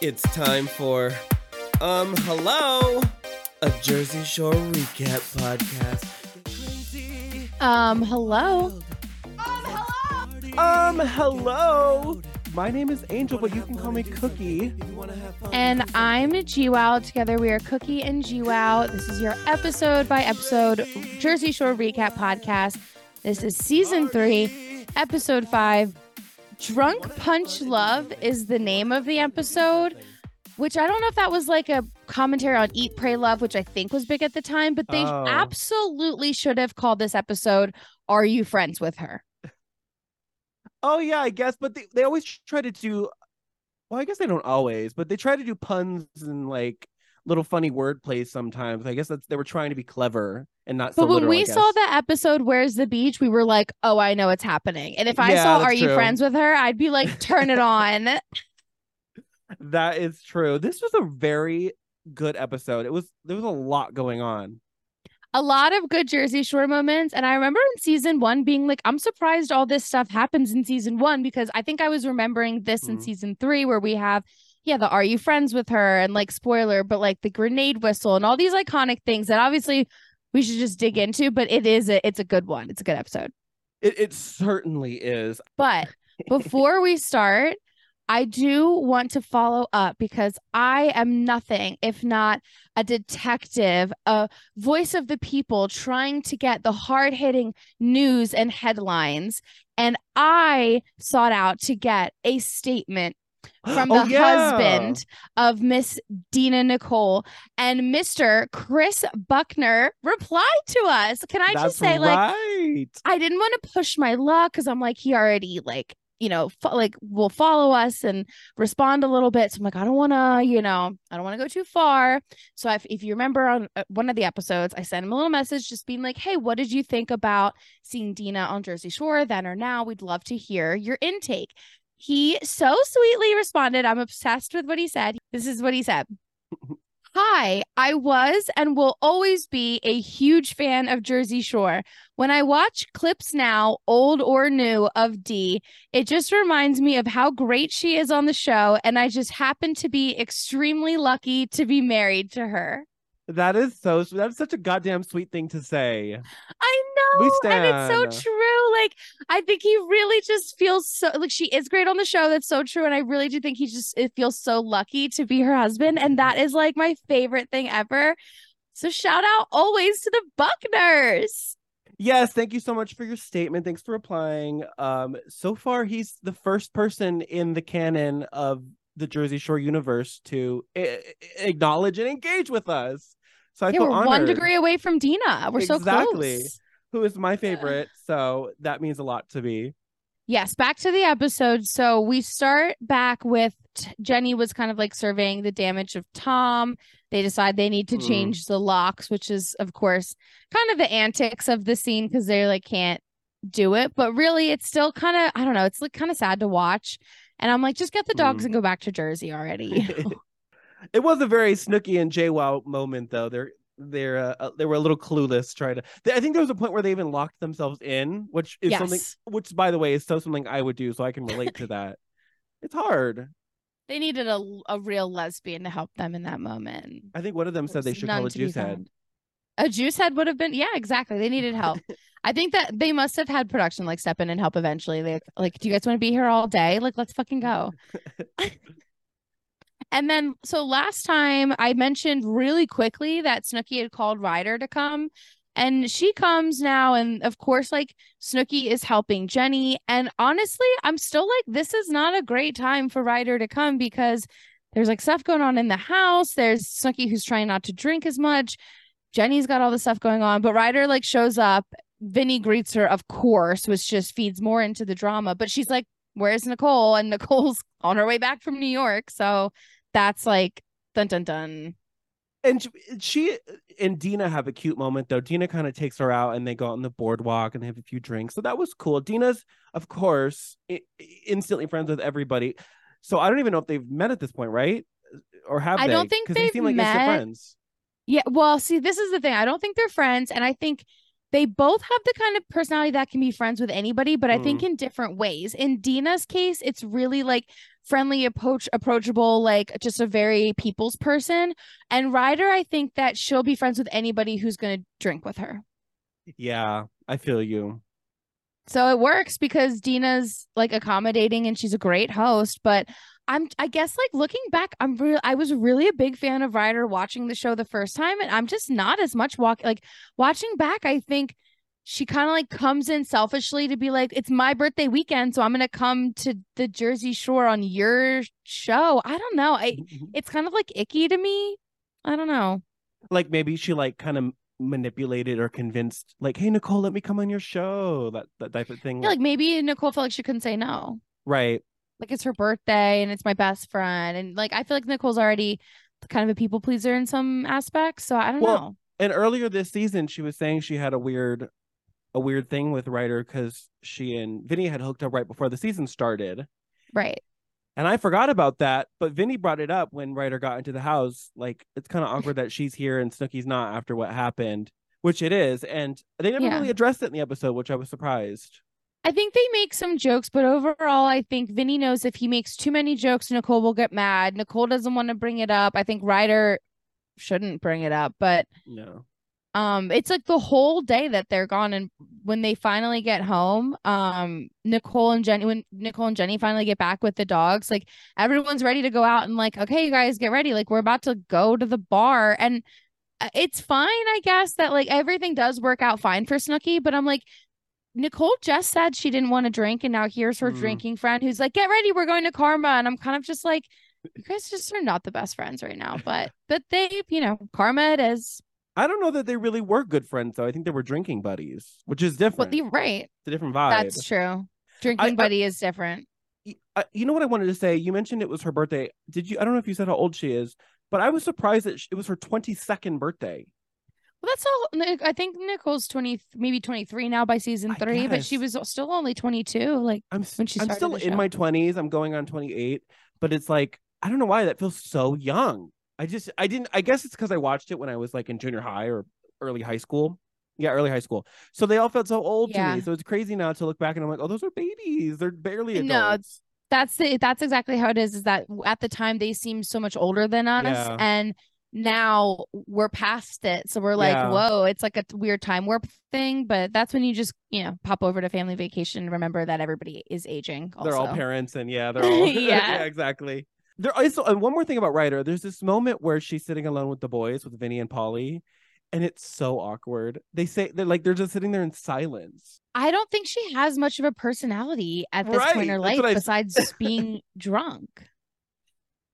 It's time for, um, hello, a Jersey Shore recap podcast. Um, hello. Um, hello. Um hello. My name is Angel, but you can call me Cooki. And I'm GWoww. Together we are Cooki and GWoww. This is your episode by episode Jersey Shore recap podcast. This is season three, episode five. Drunk Punch Love is the name of the episode, which I don't know if that was like a commentary on Eat, Pray, Love, which I think was big at the time, but they Oh. absolutely should have called this episode Are You Friends with Her? Oh yeah, I guess, but they, they always try to do well, I guess they don't always, but they try to do puns and like little funny word plays sometimes. I guess that's they were trying to be clever and not so But when literal, we saw the episode Where's the Beach, we were like, oh, I know it's happening. And if I Yeah, saw Are You. Friends with Her, I'd be like, turn it on. That is true. This was a very good episode. It was there was a lot going on. a lot of good Jersey Shore moments. And I remember in season one being like, I'm surprised all this stuff happens in season one because I think I was remembering this in Mhm. season three where we have, yeah, the Are You Friends with Her and like spoiler, but like the grenade whistle and all these iconic things that obviously we should just dig into. But it is a it's a good one. It's a good episode. It it certainly is. But before we start, I do want to follow up because I am nothing if not a detective, a voice of the people trying to get the hard hitting news and headlines. And I sought out to get a statement from Oh, the yeah. husband of Miss Deena Nicole and Mr. Chris Buckner replied to us. Can I That's just say, like. I didn't want to push my luck because I'm like, he already like, you know, fo- like will follow us and respond a little bit. So I'm like, I don't want to, you know, I don't want to go too far. So if, if you remember on uh, one of the episodes, I sent him a little message just being like, hey, what did you think about seeing Deena on Jersey Shore then or now? We'd love to hear your intake. He so sweetly responded. I'm obsessed with what he said. This is what he said. Hi, I was and will always be a huge fan of Jersey Shore. When I watch clips now, old or new, of Dee, it just reminds me of how great she is on the show, and I just happen to be extremely lucky to be married to her. That is so that's such a goddamn sweet thing to say. I We know, and it's so true. Like, I think he really just feels so like she is great on the show. That's so true, and I really do think he just it feels so lucky to be her husband, and that is like my favorite thing ever. So shout out always to the Buckners. Yes, thank you so much for your statement. Thanks for replying. Um, so far he's the first person in the canon of the Jersey Shore universe to a- acknowledge and engage with us. So I yeah, feel we're honored. one degree away from Deena. We're so close. Exactly. Who is my favorite? So that means a lot to me. Yes, back to the episode. So we start back with Jenni was kind of like surveying the damage of Tom. They decide they need to Mm. change the locks, which is, of course, kind of the antics of the scene because they like can't do it. But really, it's still kind of, I don't know, it's like kind of sad to watch. And I'm like, just get the dogs Mm. and go back to Jersey already. it was a very Snooki and JWoww moment, though. They're they're uh, uh, they were a little clueless trying to. They, I think there was a point where they even locked themselves in, which is something. Which, by the way, is so something I would do, so I can relate to that. It's hard. they needed a, a real lesbian to help them in that moment. I think one of them said they should call a juice head. A juice head would have been, yeah, exactly. They needed help. I think that they must have had production like step in and help eventually. They like, do you guys want to be here all day? Like, let's fucking go. and then, so last time I mentioned really quickly that Snooki had called Ryder to come, and she comes now, and of course, like Snooki is helping Jenni. And honestly, I'm still like, this is not a great time for Ryder to come because there's like stuff going on in the house. There's Snooki who's trying not to drink as much. Jenni's got all this stuff going on, but Ryder like shows up. Vinny greets her, of course, which just feeds more into the drama. But she's like, Where's Nicole? And Nicole's on her way back from New York. So that's like dun dun dun. And she, and Deena have a cute moment though. Deena kind of takes her out and they go out on the boardwalk and they have a few drinks. So that was cool. Deena's, of course, i- instantly friends with everybody. So I don't even know if they've met at this point, right? Or have I they? don't think they they've seem like met. friends. Yeah, well, see, this is the thing. I don't think they're friends, and I think they both have the kind of personality that can be friends with anybody, but I think Mm. in different ways. In Deena's case, it's really like friendly, approach approachable, like just a very people's person. And Ryder, I think that she'll be friends with anybody who's gonna drink with her. Yeah, I feel you. So it works because Deena's like accommodating and she's a great host, but I'm I guess like looking back, I'm real I was really a big fan of Ryder watching the show the first time and I'm just not as much walk like watching back, I think she kind of like comes in selfishly to be like, it's my birthday weekend, so I'm gonna come to the Jersey Shore on your show. I don't know. I mm-hmm, mm-hmm. it's kind of like icky to me. I don't know. like maybe she like kind of manipulated or convinced like hey nicole let me come on your show that that type of thing I feel like maybe Nicole felt like she couldn't say no. right like it's her birthday and it's my best friend and like I feel like Nicole's already kind of a people pleaser in some aspects so I don't Well, know. and earlier this season she was saying she had a weird a weird thing with Ryder because she and Vinny had hooked up right before the season started. Right. And I forgot about that but Vinny brought it up when Ryder got into the house like it's kind of awkward that she's here and Snooki's not after what happened which it is and they never Yeah. really addressed it in the episode which I was surprised I think they make some jokes but overall I think Vinny knows if he makes too many jokes Nicole will get mad. Nicole doesn't want to bring it up. I think Ryder shouldn't bring it up but no um it's like the whole day that they're gone and when they finally get home um nicole and jenni when nicole and jenni finally get back with the dogs like everyone's ready to go out and like okay you guys get ready. Like we're about to go to the bar. And uh, it's fine i guess that like everything does work out fine for snooki but i'm like nicole just said she didn't want to drink and now here's her Mm. drinking friend who's like get ready we're going to karma and i'm kind of just like you guys just are not the best friends right now but but they you know karma it is I don't know that they really were good friends though I think they were drinking buddies which is well different you're right it's a different vibe That's true. Drinking I- buddy is different. uh, you know what I wanted to say? You mentioned it was her birthday. Did you? I don't know if you said how old she is, but I was surprised that sh- it was her 22nd birthday. Well, that's all. I think Nicole's twenty, maybe twenty three now by season three, but she was still only twenty two. Like, I'm When she I'm still in my 20s. I'm going on 28, but it's like I don't know why that feels so young. I just I didn't. I guess it's because I watched it when I was like in junior high or early high school. Yeah, early high school. So they all felt so old to me. So it's crazy now to look back and I'm like, oh, those are babies. They're barely No, adults. that's the that's exactly how it is. Is that at the time they seem so much older than us, Yeah. and now we're past it. So we're like, Yeah. whoa, it's like a weird time warp thing. But that's when you just you know pop over to family vacation and remember that everybody is aging. Also. They're all parents, and yeah, they're all Yeah. exactly. There also and one more thing about Ryder. There's this moment where she's sitting alone with the boys with Vinny and Pauly, and it's so awkward. They say they're like they're just sitting there in silence. I don't think she has much of a personality at this point in her life I- besides being drunk.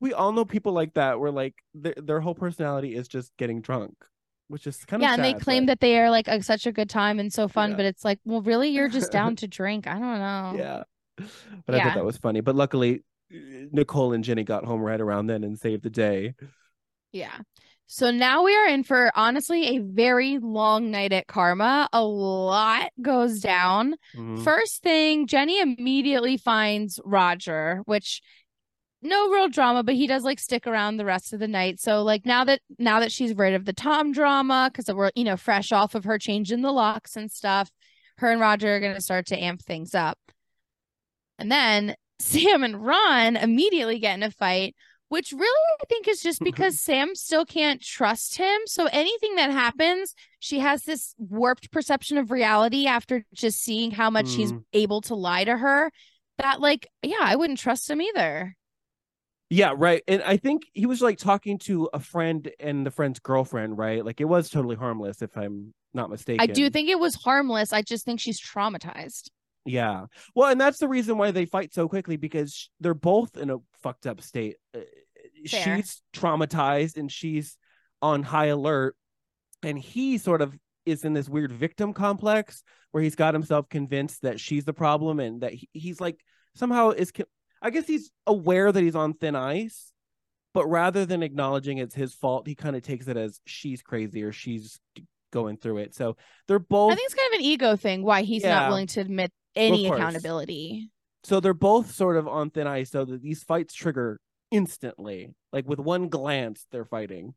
We all know people like that where like their their whole personality is just getting drunk, which is kind of yeah, and they claim that they are like a, such a good time and so fun, Yeah. but it's like, well, really, you're just down to drink. I don't know. yeah. But I thought that was funny. But luckily, Nicole and Jenni got home right around then and saved the day. Yeah. So now we are in for honestly a very long night at Karma. A lot goes down. Mhm. First thing, Jenni immediately finds Roger, which no real drama, but he does like stick around the rest of the night. So like now that now that she's rid of the Tom drama, because we're you know fresh off of her changing the locks and stuff, her and Roger are gonna start to amp things up. And then Sam and Ron immediately get in a fight, which really I think is just because Sam still can't trust him. So anything that happens, she has this warped perception of reality after just seeing how much he's Mm. able to lie to her. That like, yeah, I wouldn't trust him either. Yeah, right. And I think he was like talking to a friend and the friend's girlfriend, right? Like it was totally harmless, if I'm not mistaken. I do think it was harmless. I just think she's traumatized. Yeah. Well, and that's the reason why they fight so quickly because they're both in a fucked up state. Uh, Fair. She's traumatized and she's on high alert, and he sort of is in this weird victim complex where he's got himself convinced that she's the problem and that he, he's like somehow is. I guess he's aware that he's on thin ice, but rather than acknowledging it's his fault, he kind of takes it as she's crazy or she's going through it. So they're both. I think it's kind of an ego thing why he's Yeah. not willing to admit any course. accountability. so they're both sort of on thin ice so that these fights trigger instantly like with one glance they're fighting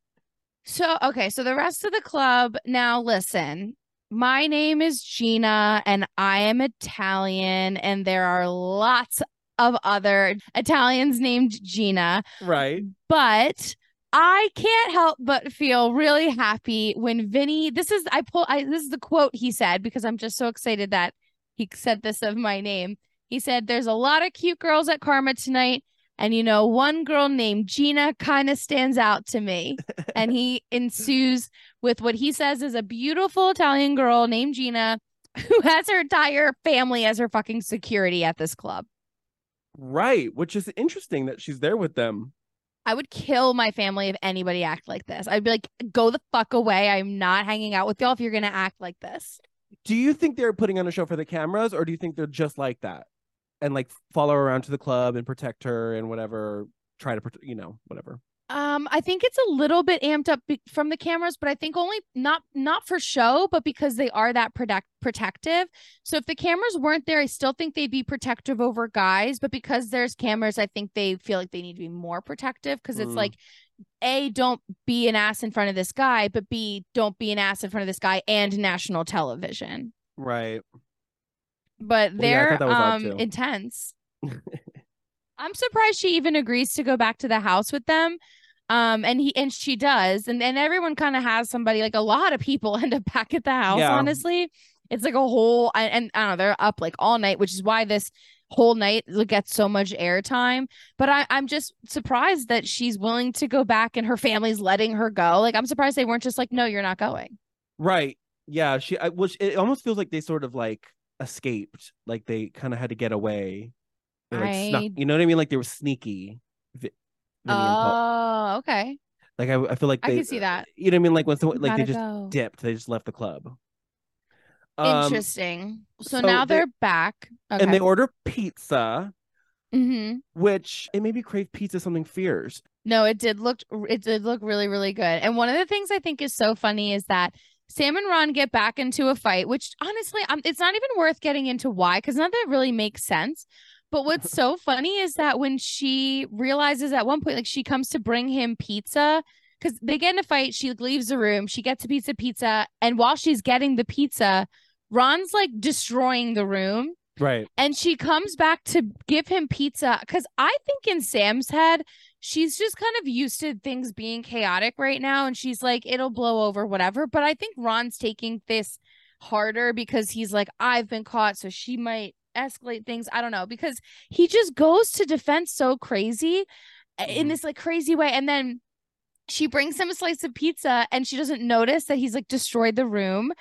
So okay, so the rest of the club now listen. My name is Gina and I am Italian, and there are lots of other Italians named Gina. Right. But I can't help but feel really happy when Vinny. This is I pull. I this is the quote he said because I'm just so excited that he said this of my name. He said, "There's a lot of cute girls at Karma tonight, and you know, one girl named Gina kind of stands out to me." and he ensues with what he says is a beautiful Italian girl named Gina who has her entire family as her fucking security at this club. Right, which is interesting that she's there with them. I would kill my family if anybody act like this. I'd be like, go the fuck away. I'm not hanging out with y'all if you're gonna act like this. Do you think they're putting on a show for the cameras, or do you think they're just like that and like follow her around to the club and protect her and whatever, try to, you know, whatever? Um, I think it's a little bit amped up be- from the cameras, but I think only not not for show, but because they are that protect protective. So if the cameras weren't there, I still think they'd be protective over guys, but because there's cameras, I think they feel like they need to be more protective because it's Mm. like a don't be an ass in front of this guy, but b don't be an ass in front of this guy and national television. Right. But Well, they're thought that was odd, um intense. I'm surprised she even agrees to go back to the house with them. Um, and he and she does, and and everyone kind of has somebody like a lot of people end up back at the house. Yeah. Honestly, it's like a whole and, and I don't know they're up like all night, which is why this whole night like, gets so much airtime. But I I'm just surprised that she's willing to go back and her family's letting her go. Like I'm surprised they weren't just like, no, you're not going. Right. Yeah. She, I, which it almost feels like they sort of like escaped, like they kind of had to get away. They, like, snuck- you know what I mean? Like they were sneaky. Vi- Vinny and Paul. Oh, okay. Like I, I feel like I can see that. You know what I mean? Like when someone, like they just go. dipped, they just left the club. Um, Interesting. So, so now they- they're back. Okay. And they order pizza, hmm which it made me crave pizza something fierce. No, it did look it did look really really good. And one of the things I think is so funny is that Sam and Ron get back into a fight, which honestly, um, it's not even worth getting into why because none of that really makes sense. But what's so funny is that when she realizes at one point, like she comes to bring him pizza because they get in a fight, she leaves the room, she gets a piece of pizza, and while she's getting the pizza, Ron's like destroying the room Right. and she comes back to give him pizza because I think in Sam's head, she's just kind of used to things being chaotic right now. And she's like, it'll blow over, whatever. But I think Ron's taking this harder because he's like, I've been caught. So she might escalate things. I don't know because he just goes to defense so crazy uh, in this like crazy way. And then she brings him a slice of pizza and she doesn't notice that he's like destroyed the room.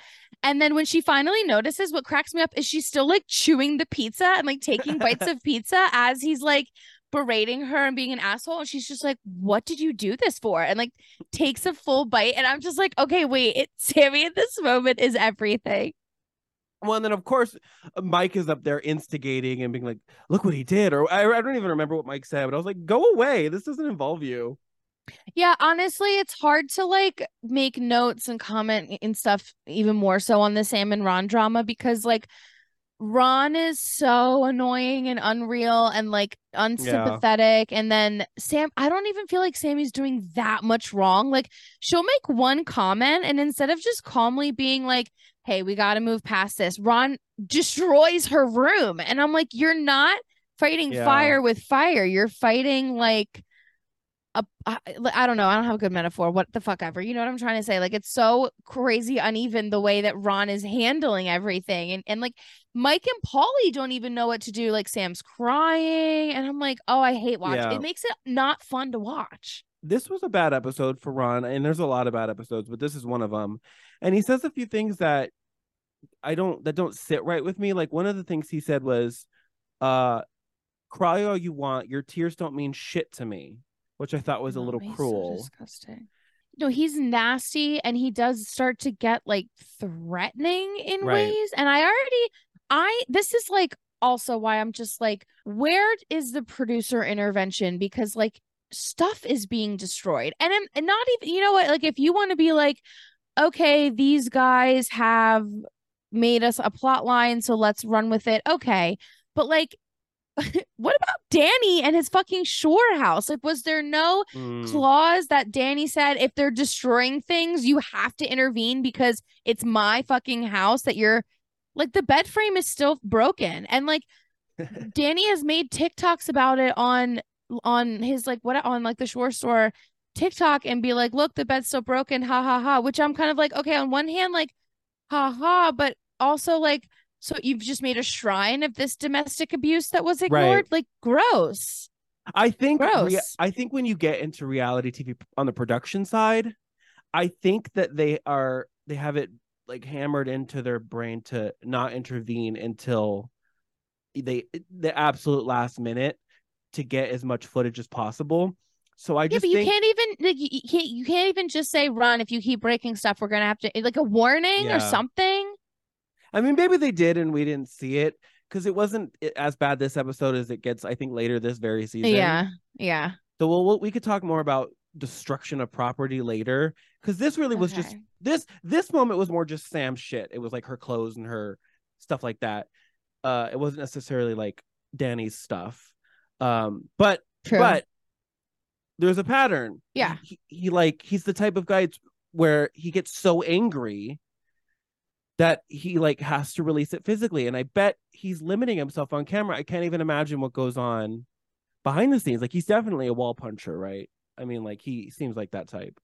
And then when she finally notices, what cracks me up is she's still like chewing the pizza and like taking bites of pizza as he's like berating her and being an asshole. And she's just like, What did you do this for? And like takes a full bite. And I'm just like, Okay, wait, it Sammi at this moment is everything. Well, and then of course Mike is up there instigating and being like, "Look what he did," or I, I don't even remember what Mike said, but I was like, "Go away! This doesn't involve you." Yeah, honestly, it's hard to like make notes and comment and stuff even more so on the Sam and Ron drama because like Ron is so annoying and unreal and like unsympathetic. And then Sam, I don't even feel like Sammi's doing that much wrong. Like she'll make one comment and instead of just calmly being like, hey, we got to move past this, Ron destroys her room. And I'm like, you're not fighting Yeah. fire with fire. You're fighting like a, I, I don't know. I don't have a good metaphor. What the fuck ever. You know what I'm trying to say? Like it's so crazy uneven the way that Ron is handling everything. And and like Mike and Pauly don't even know what to do. Like Sam's crying. And I'm like, oh, I hate watching. Yeah. It makes it not fun to watch. This was a bad episode for Ron, and there's a lot of bad episodes, but this is one of them. And he says a few things that I don't that don't sit right with me. Like one of the things he said was, "Uh, cry all you want. Your tears don't mean shit to me," which I thought was a Oh, little he's so cruel. disgusting. No, he's nasty and he does start to get like threatening in Right. ways. And I already I this is like also why I'm just like, where is the producer intervention? Because like stuff is being destroyed. And I'm and not even you know what, like if you want to be like, okay, these guys have made us a plot line, so let's run with it. Okay. But like what about Danny and his fucking shore house? Like, was there no Mm. clause that Danny said if they're destroying things, you have to intervene because it's my fucking house that you're like the bed frame is still broken. And like Danny has made TikToks about it on on his like what on like the shore store TikTok and be like, look, the bed's still broken, ha ha ha. Which I'm kind of like, okay, on one hand, like, ha ha, but also like, so you've just made a shrine of this domestic abuse that was ignored? Like, gross. I think rea- Gross. I think when you get into reality TV on the production side, I think that they are they have it like hammered into their brain to not intervene until they the absolute last minute to get as much footage as possible. So I Yeah, just you think can't even like you, you can't you can't even just say run if you keep breaking stuff. We're gonna have to like a warning Yeah. or something. I mean maybe they did and we didn't see it because it wasn't as bad this episode as it gets I think later this very season. Yeah, yeah. So we'll, we'll we could talk more about destruction of property later because this really was just this this moment was more just Sam's shit. It was like her clothes and her stuff like that. Uh, it wasn't necessarily like Danny's stuff. Um, but True. but there's a pattern. Yeah. he, he, he like he's the type of guy where he gets so angry that he like has to release it physically, and I bet he's limiting himself on camera. I can't even imagine what goes on behind the scenes. Like he's definitely a wall puncher, right? I mean, like he seems like that type.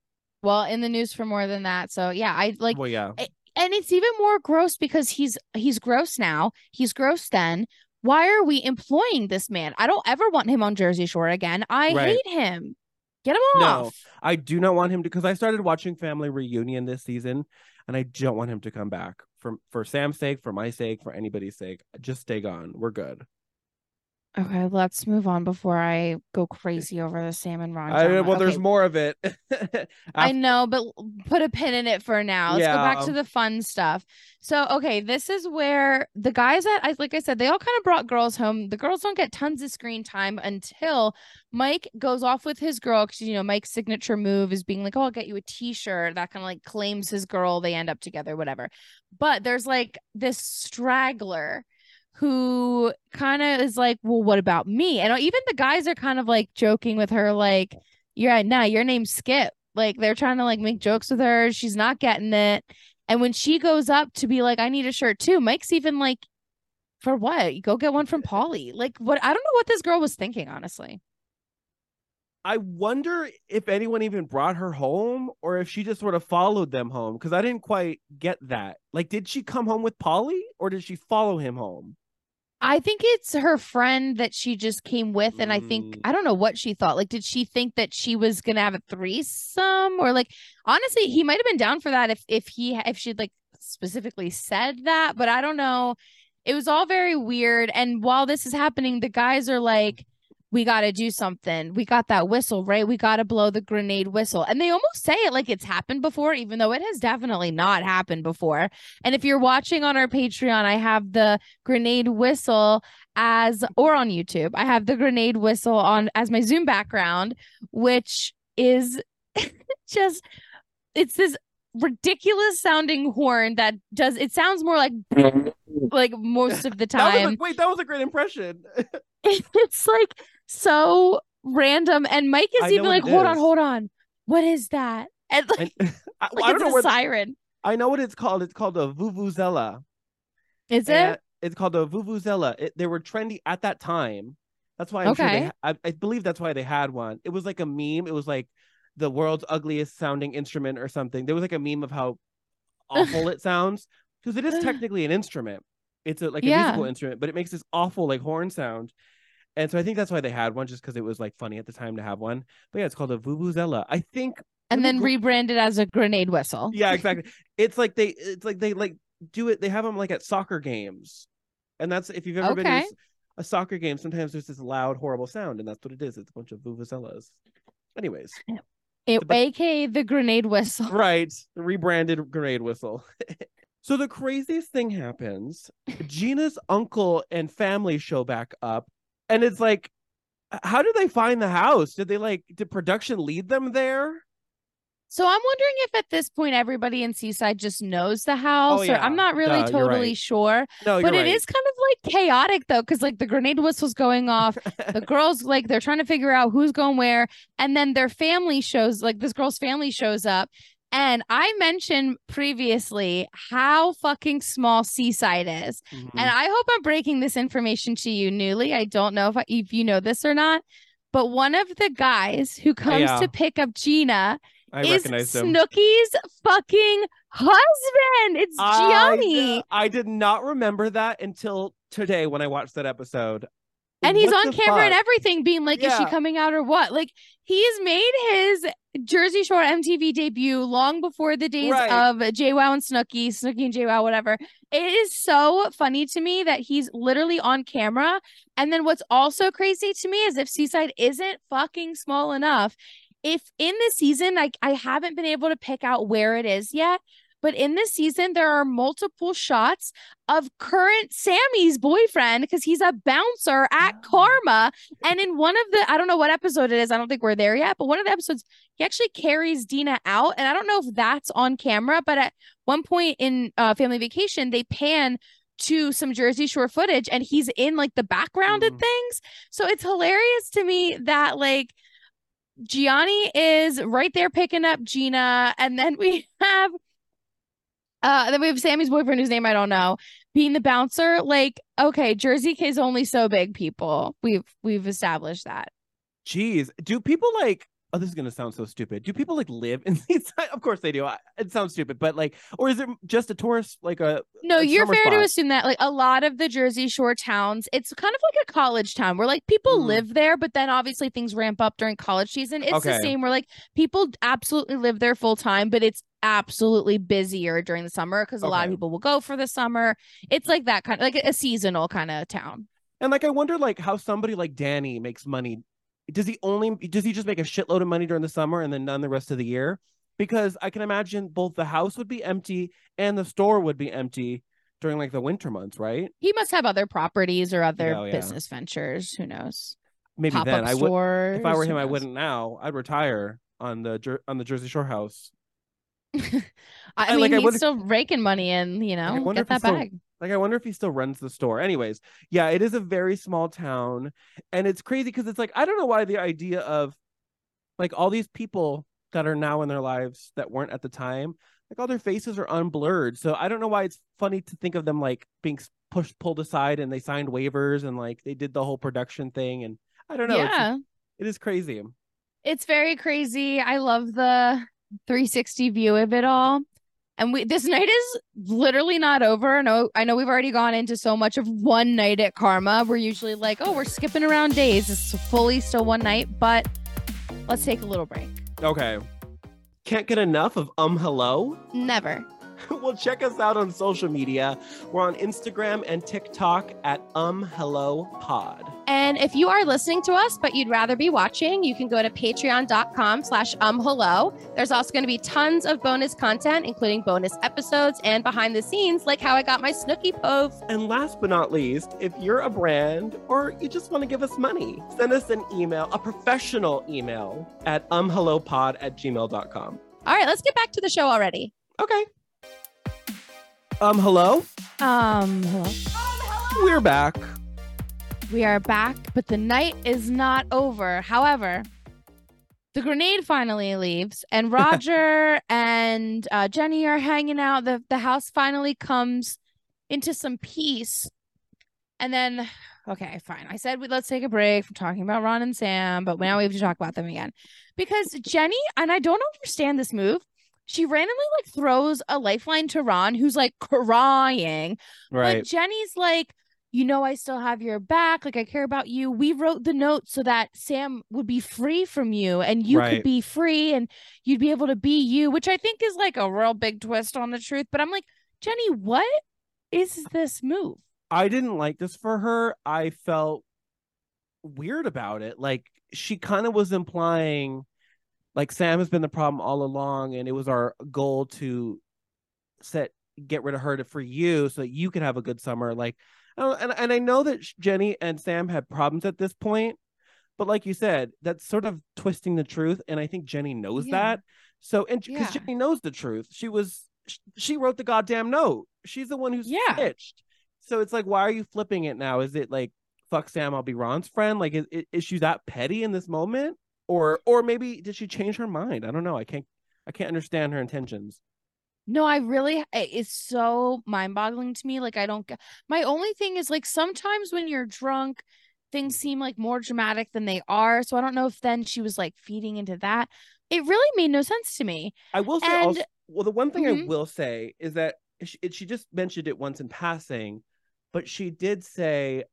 well, in the news for more than that. So yeah, I like well, yeah. and it's even more gross because he's he's gross now. He's gross then. Why are we employing this man? I don't ever want him on Jersey Shore again. I Right. hate him. Get him off. No. I do not want him to because I started watching Family Reunion this season, and I don't want him to come back for for Sam's sake, for my sake, for anybody's sake. Just stay gone. We're good. Okay, let's move on before I go crazy over the Sam and Ron. I, well, there's Okay, more of it. I know, but put a pin in it for now. Let's go back Yeah. to the fun stuff. So, okay, this is where the guys that I like I said, they all kind of brought girls home. The girls don't get tons of screen time until Mike goes off with his girl because you know Mike's signature move is being like, "Oh, I'll get you a T-shirt." That kind of like claims his girl. They end up together, whatever. But there's like this straggler who kind of is like, "Well, what about me?" And even the guys are kind of like joking with her, like, "Yeah, nah, your name's Skip." Like they're trying to like make jokes with her. She's not getting it. And when she goes up to be like, I need a shirt too, Mike's even like, for what? Go get one from Pauly. Like what I don't know what this girl was thinking, honestly. I wonder if anyone even brought her home or if she just sort of followed them home because I didn't quite get that. Like, did she come home with Pauly or did she follow him home? I think it's her friend that she just came with, and I think Mm. I don't know what she thought. Like, did she think that she was gonna have a threesome, or like honestly, he might have been down for that if if he if she'd like specifically said that, but I don't know. It was all very weird. And while this is happening, the guys are like, "We got to do something. We got that whistle, right? We got to blow the grenade whistle." And they almost say it like it's happened before, even though it has definitely not happened before. And if you're watching on our Patreon, I have the grenade whistle as or on YouTube. I have the grenade whistle on as my Zoom background, which is just it's this ridiculous sounding horn that does it sounds more like like most of the That time. a, wait, that was a great impression. it's like so random and Mike is know even like, hold on, hold on. What is that? And like, And, I, like I don't it's know a siren. I know what it's called. It's called a vuvuzela. Is And it? It's called a vuvuzela. It, they were trendy at that time. That's why I'm sure they. Okay. I, I believe that's why they had one. It was like a meme. It was like the world's ugliest sounding instrument or something. There was like a meme of how awful it sounds because it is technically an instrument. It's a, like a Yeah. musical instrument, but it makes this awful like horn sound. And so I think that's why they had one, just because it was like funny at the time to have one. But yeah, it's called a vuvuzela. I think And then rebranded as a grenade whistle. yeah, exactly. it's like they it's like they like do it. They have them like at soccer games, and that's if you've ever been to a Okay. soccer game. Sometimes there's this loud, horrible sound, and that's what it is. It's a bunch of vuvuzelas. Anyways, It, But- aka the grenade whistle. right, the rebranded grenade whistle. so the craziest thing happens. Gina's uncle and family show back up, and it's like, how did they find the house? Did they like did production lead them there? So I'm wondering if at this point everybody in Seaside just knows the oh, house, or Oh, yeah. I'm not really you're totally right. sure. No, but it right. is kind of like chaotic though, because like the grenade whistle's going off. the girls like they're trying to figure out who's going where, and then their family shows like this girl's family shows up. And I mentioned previously how fucking small Seaside is. Mhm. And I hope I'm breaking this information to you newly. I don't know if, I, if you know this or not, but one of the guys who comes yeah. to pick up Gina I is. Snooki's fucking husband. It's I, I did not remember that until today when I watched that episode. And he's on the camera and everything being like is she coming out or what? Like he's made his jersey shore mtv debut long before the days Right. of jwoww and snooki snooki and jwow whatever. It is so funny to me that he's literally on camera. And then what's also crazy to me is if seaside isn't fucking small enough if in this season like i haven't been able to pick out where it is yet but in this season there are multiple shots of current Sammi's boyfriend because he's a bouncer at. Karma. And in one of the, I don't know what episode it is, I don't think we're there yet, but one of the episodes, he actually carries Deena out. And I don't know if that's on camera, but at one point in uh, Family Vacation, they pan to some Jersey Shore footage and he's in like the background and Mm. things. So it's hilarious to me that like Jionni is right there picking up Gina. And then we have uh then we have Sammi's boyfriend whose name I don't know being the bouncer. Like, okay, Jersey is only so big, people. We've we've established that. Jeez, do people like? Oh, this is gonna sound so stupid. Do people like live in these? Of course they do. I- It sounds stupid, but like, or is it just a tourist like a? No, a you're fair to assume that like a lot of the Jersey Shore towns, it's kind of like a college town where like people Mm. live there, but then obviously things ramp up during college season. It's the Okay. same where like people absolutely live there full time, but it's absolutely busier during the summer because a lot of people will go for the summer. It's like that kind of like a seasonal kind of town. And like, I wonder like how somebody like Danny makes money. Does he only? Does he just make a shitload of money during the summer and then none the rest of the year? Because I can imagine both the house would be empty and the store would be empty during like the winter months, right? He must have other properties or other Oh, yeah. business ventures. Who knows? Maybe Pop then I would. If I were him, I wouldn't now. I'd retire on the Jer- on the Jersey Shore house. I, I- mean, like, he's still raking money in. You know, get that bag. Like I wonder if he still runs the store. Anyways, yeah, it is a very small town and it's crazy because it's like I don't know why the idea of like all these people that are now in their lives that weren't at the time, like all their faces are unblurred. So I don't know why it's funny to think of them like being pushed pulled aside and they signed waivers and like they did the whole production thing and I don't know. yeah, it is crazy. it's very crazy. I love the 360 view of it all. And we this night is literally not over. I know I know we've already gone into so much of one night at Karma. We're usually like, oh, we're skipping around days. It's fully still one night, but let's take a little break. Okay. Can't get enough of um hello? Never. well, check us out on social media. We're on Instagram and TikTok at umhellopod. And if you are listening to us, but you'd rather be watching, you can go to patreon.com slash um hello. There's also going to be tons of bonus content, including bonus episodes and behind the scenes, like how I got my Snooki poof. And last but not least, if you're a brand or you just want to give us money, send us an email, a professional email at umhellopod at gmail.com. All right, let's get back to the show already. Okay. Um, hello? Um, hello. We're back. We are back, but the night is not over. However, the grenade finally leaves, and Roger and uh, Jenni are hanging out. The, the house finally comes into some peace. And then, okay, fine. I said we, let's take a break from talking about Ron and Sam, but now we have to talk about them again. Because Jenni, and I don't understand this move, she randomly like throws a lifeline to Ron, who's like crying. But Jenni's like, you know, I still have your back. Like, I care about you. We wrote the note so that Sam would be free from you and you Right. could be free and you'd be able to be you, which I think is like a real big twist on the truth. But I'm like, Jenni, what is this move? I didn't like this for her. I felt weird about it. Like she kind of was implying like Sam has been the problem all along and it was our goal to set get rid of her to, for you so that you could have a good summer like and and I know that Jenni and Sam had problems at this point but like you said that's sort of twisting the truth and I think Jenni knows Yeah. that so and because Yeah. Jenni knows the truth she was she wrote the goddamn note she's the one who's Yeah. snitched So it's like, why are you flipping it now? Is it like fuck Sam, I'll be Ron's friend? Like, is, is she that petty in this moment, or or maybe did she change her mind? I don't know. I can't I can't understand her intentions. No, I really it's so mind-boggling to me. Like I don't my only thing is like sometimes when you're drunk, things seem like more dramatic than they are. So I don't know if then she was like feeding into that. It really made no sense to me. I will say And- also, well, the one thing I Mhm. will say is that she, she just mentioned it once in passing, but she did say,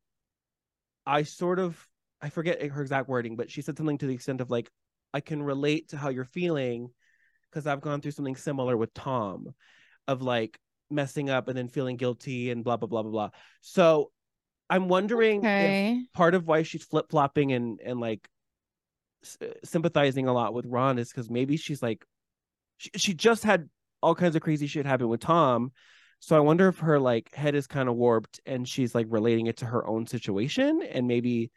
I sort of, I forget her exact wording, but she said something to the extent of like, I can relate to how you're feeling because I've gone through something similar with Tom of like messing up and then feeling guilty and blah, blah, blah, blah, blah. So I'm wondering if Okay. part of why she's flip flopping and and like s- uh, sympathizing a lot with Ron is because maybe she's like she, she just had all kinds of crazy shit happen with Tom. So I wonder if her like head is kind of warped and she's like relating it to her own situation and maybe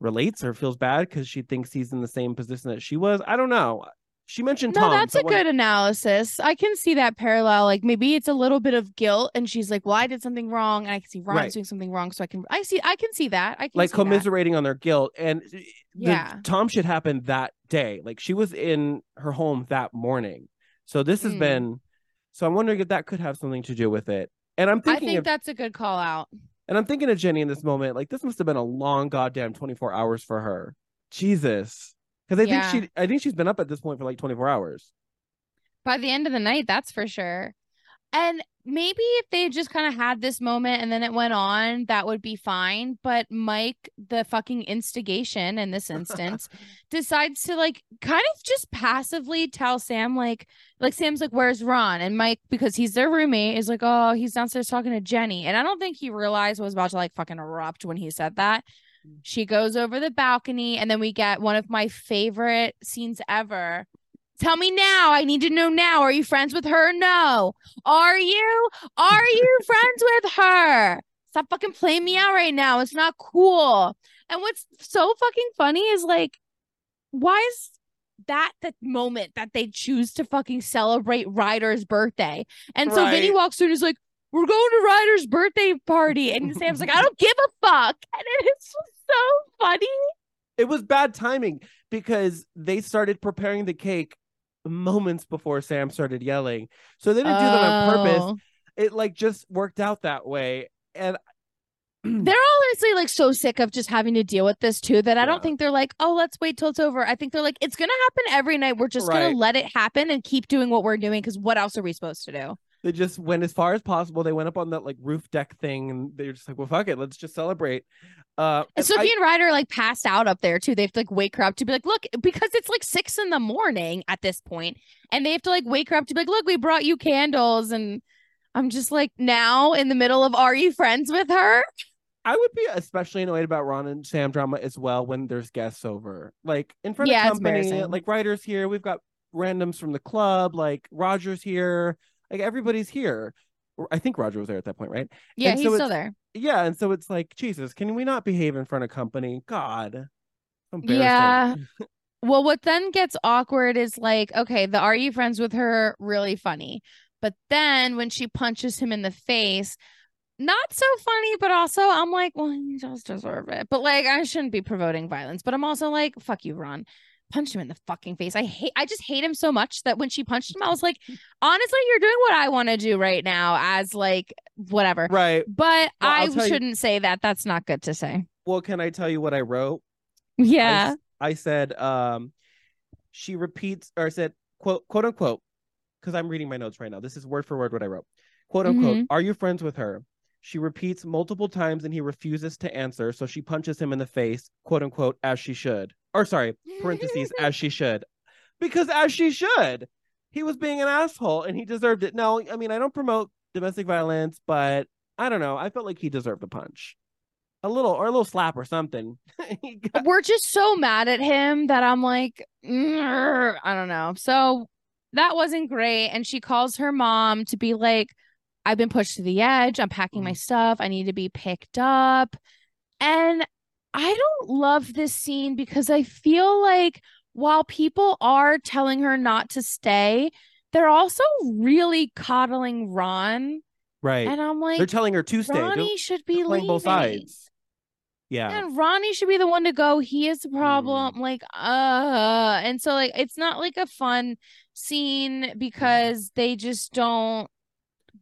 relates or feels bad because she thinks he's in the same position that she was. I don't know. She mentioned No, Tom. that's a good analysis. I can see that parallel. Like maybe it's a little bit of guilt, and she's like, "Well, I did something wrong, and I can see Ron's Right. doing something wrong." So I can, I see, I can see that. I can like see that. commiserating on their guilt and the Yeah. tom should happen that day like she was in her home that morning so this has Mm. been so i'm wondering if that could have something to do with it and i'm thinking, I think that's a good call out. And i'm thinking of jenni in this moment like this must have been a long goddamn 24 hours for her jesus because i Yeah. think she i think she's been up at this point for like 24 hours By the end of the night, that's for sure. And maybe if they just kind of had this moment and then it went on, that would be fine. But Mike, the fucking instigation in this instance, decides to like kind of just passively tell Sam, like, like Sam's like, Where's Ron? And Mike, because he's their roommate, is like, Oh, he's downstairs talking to Jenni. And I don't think he realized what was about to like fucking erupt when he said that. Mm. She goes over the balcony, and then we get one of my favorite scenes ever. Tell me now. I need to know now. Are you friends with her? No. Are you? Are you friends with her? Stop fucking playing me out right now. It's not cool. And what's so fucking funny is like, why is that the moment that they choose to fucking celebrate Ryder's birthday? And so Vinny walks through and is like, we're going to Ryder's birthday party. And Sam's like, I don't give a fuck. And it's so funny. it was bad timing because they started preparing the cake moments before sam started yelling so they didn't do that on purpose Oh. it like just worked out that way and They're honestly like so sick of just having to deal with this too that I Yeah. don't think they're like, oh, let's wait till it's over. I think they're like, it's gonna happen every night. We're just Right. gonna let it happen and keep doing what we're doing because what else are we supposed to do? They just went as far as possible they went up on that like roof deck thing and they're just like well fuck it let's just celebrate uh And Sophie I- and Ryder like passed out up there too. They have to like wake her up to be like, look, because it's like six in the morning at this point, and they have to like wake her up to be like, look, we brought you candles, and I'm just like, now in the middle of, are you friends with her? I would be especially annoyed about Ron and Sam drama as well when there's guests over. Like in front Yeah, of company, like Ryder's here, we've got randoms from the club, like Roger's here, like everybody's here. I think Roger was there at that point, right? Yeah, And he's so still there. Yeah, and so it's like, Jesus, can we not behave in front of company? God. Yeah. Well, what then gets awkward is like, okay, the are you friends with her? Really funny. But then when she punches him in the face, not so funny, but also I'm like, well, he does deserve it. But like, I shouldn't be promoting violence. But I'm also like, fuck you, Ron. Punch him in the fucking face. I hate I just hate him so much that when she punched him, I was like, honestly, you're doing what I want to do right now as like whatever. Right. But Well, I tell you- shouldn't say that. That's not good to say. Well, can I tell you what I wrote? I Yeah. s- I, said um she repeats or said quote quote unquote because I'm reading my notes right now. This is word for word what I wrote. Quote unquote, Mhm. are you friends with her? She repeats multiple times and he refuses to answer, so she punches him in the face, quote unquote, as she should. Or sorry, parentheses, as she should. Because as she should. He was being an asshole and he deserved it. No, I mean I don't promote domestic violence, but I don't know. I felt like he deserved a punch. A little or a little slap or something. Got- we're just so mad at him that I'm like, "Mm, I don't know. So that wasn't great. And she calls her mom to be like, I've been pushed to the edge. I'm packing my stuff. I need to be picked up. And I don't love this scene because I feel like while people are telling her not to stay, they're also really coddling Ron Right. And I'm like, They're telling her to stay. They're Ronnie should be playing leaving. both sides. Yeah. And Ronnie should be the one to go. He is the Mm. problem. Like, uh, and so like it's not like a fun scene because they just don't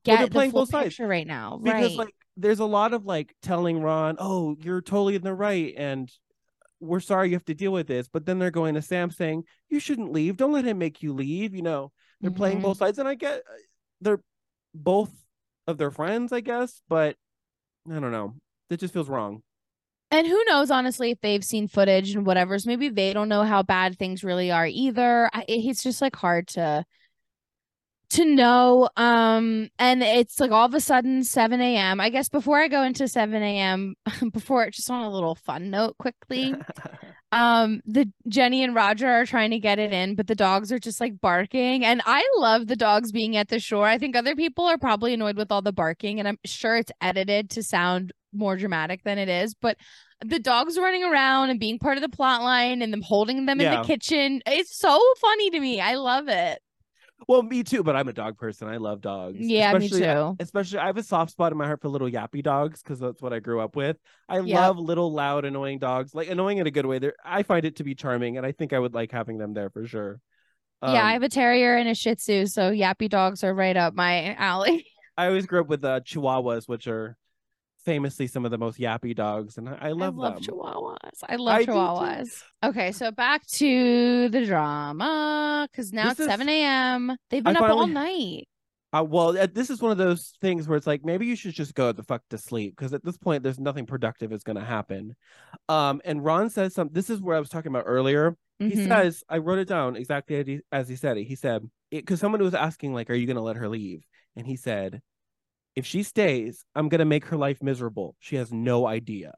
get they're the full picture right now. because right. like there's a lot of like telling Ron, "Oh, you're totally in the right and we're sorry you have to deal with this." But then they're going to Sam saying, "You shouldn't leave. Don't let him make you leave." You know, they're playing Mhm. both sides and I get uh, they're both of their friends, I guess, but I don't know. It just feels wrong. And who knows, honestly, if they've seen footage and whatever's, maybe they don't know how bad things really are either. I, it's just like hard to to know. Um, and it's like all of a sudden 7 a.m. I guess before I go into 7 a.m., before just on a little fun note quickly, um, the Jenni and Roger are trying to get it in, but the dogs are just like barking. And I love the dogs being at the shore. I think other people are probably annoyed with all the barking, and I'm sure it's edited to sound more dramatic than it is, but the dogs running around and being part of the plot line and them holding them in the kitchen. It's so funny to me. I love it. Well, me too, but I'm a dog person. I love dogs. Yeah, me especially, too. Especially, I have a soft spot in my heart for little yappy dogs because that's what I grew up with. I Yep. love little, loud, annoying dogs. Like annoying in a good way. They're, I find it to be charming, and I think I would like having them there for sure. yeah, I Um, have a terrier and a shih tzu, so yappy dogs are right up my alley. I always grew up with uh, Chihuahuas, which are famously some of the most yappy dogs, and I, I love, I love them. chihuahuas. I love I chihuahuas. Okay, so back to the drama because now This it's is- 7 a.m. They've I been up all night. Uh, well, uh, this is one of those things where it's like maybe you should just go the fuck to sleep because at this point there's nothing productive is going to happen. Um, and Ron says something. This is where I was talking about earlier. He Mhm. says, I wrote it down exactly as he, as he said it. He said, because someone was asking, like, are you going to let her leave? And he said, if she stays, I'm going to make her life miserable. She has no idea.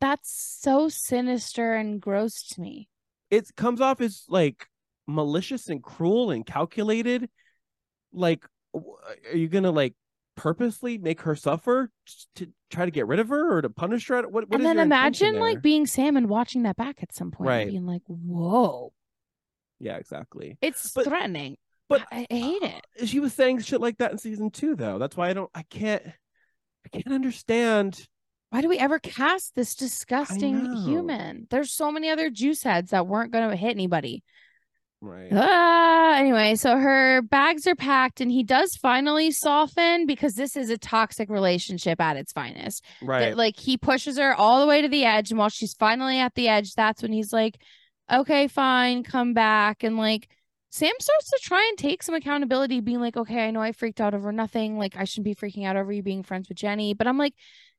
That's so sinister and gross to me. It comes off as like malicious and cruel and calculated. Like, are you going to like purposely make her suffer to try to get rid of her or to punish her? What, what and then imagine like being Sam and watching that back at some point, and Right. being like, "Whoa, yeah, exactly. it's But- threatening." But- I, I hate it. She was saying shit like that in season two, though. That's why I don't, I can't, I can't understand. Why do we ever cast this disgusting human? There's so many other juice heads that weren't going to hit anybody. Right. Ah, anyway, so her bags are packed, and he does finally soften because this is a toxic relationship at its finest. That, Right. like he pushes her all the way to the edge, and while she's finally at the edge, that's when he's like, "Okay, fine, come back." And like Sam starts to try and take some accountability, being like, "Okay, I know I freaked out over nothing. Like I shouldn't be freaking out over you being friends with Jenni." But I'm like,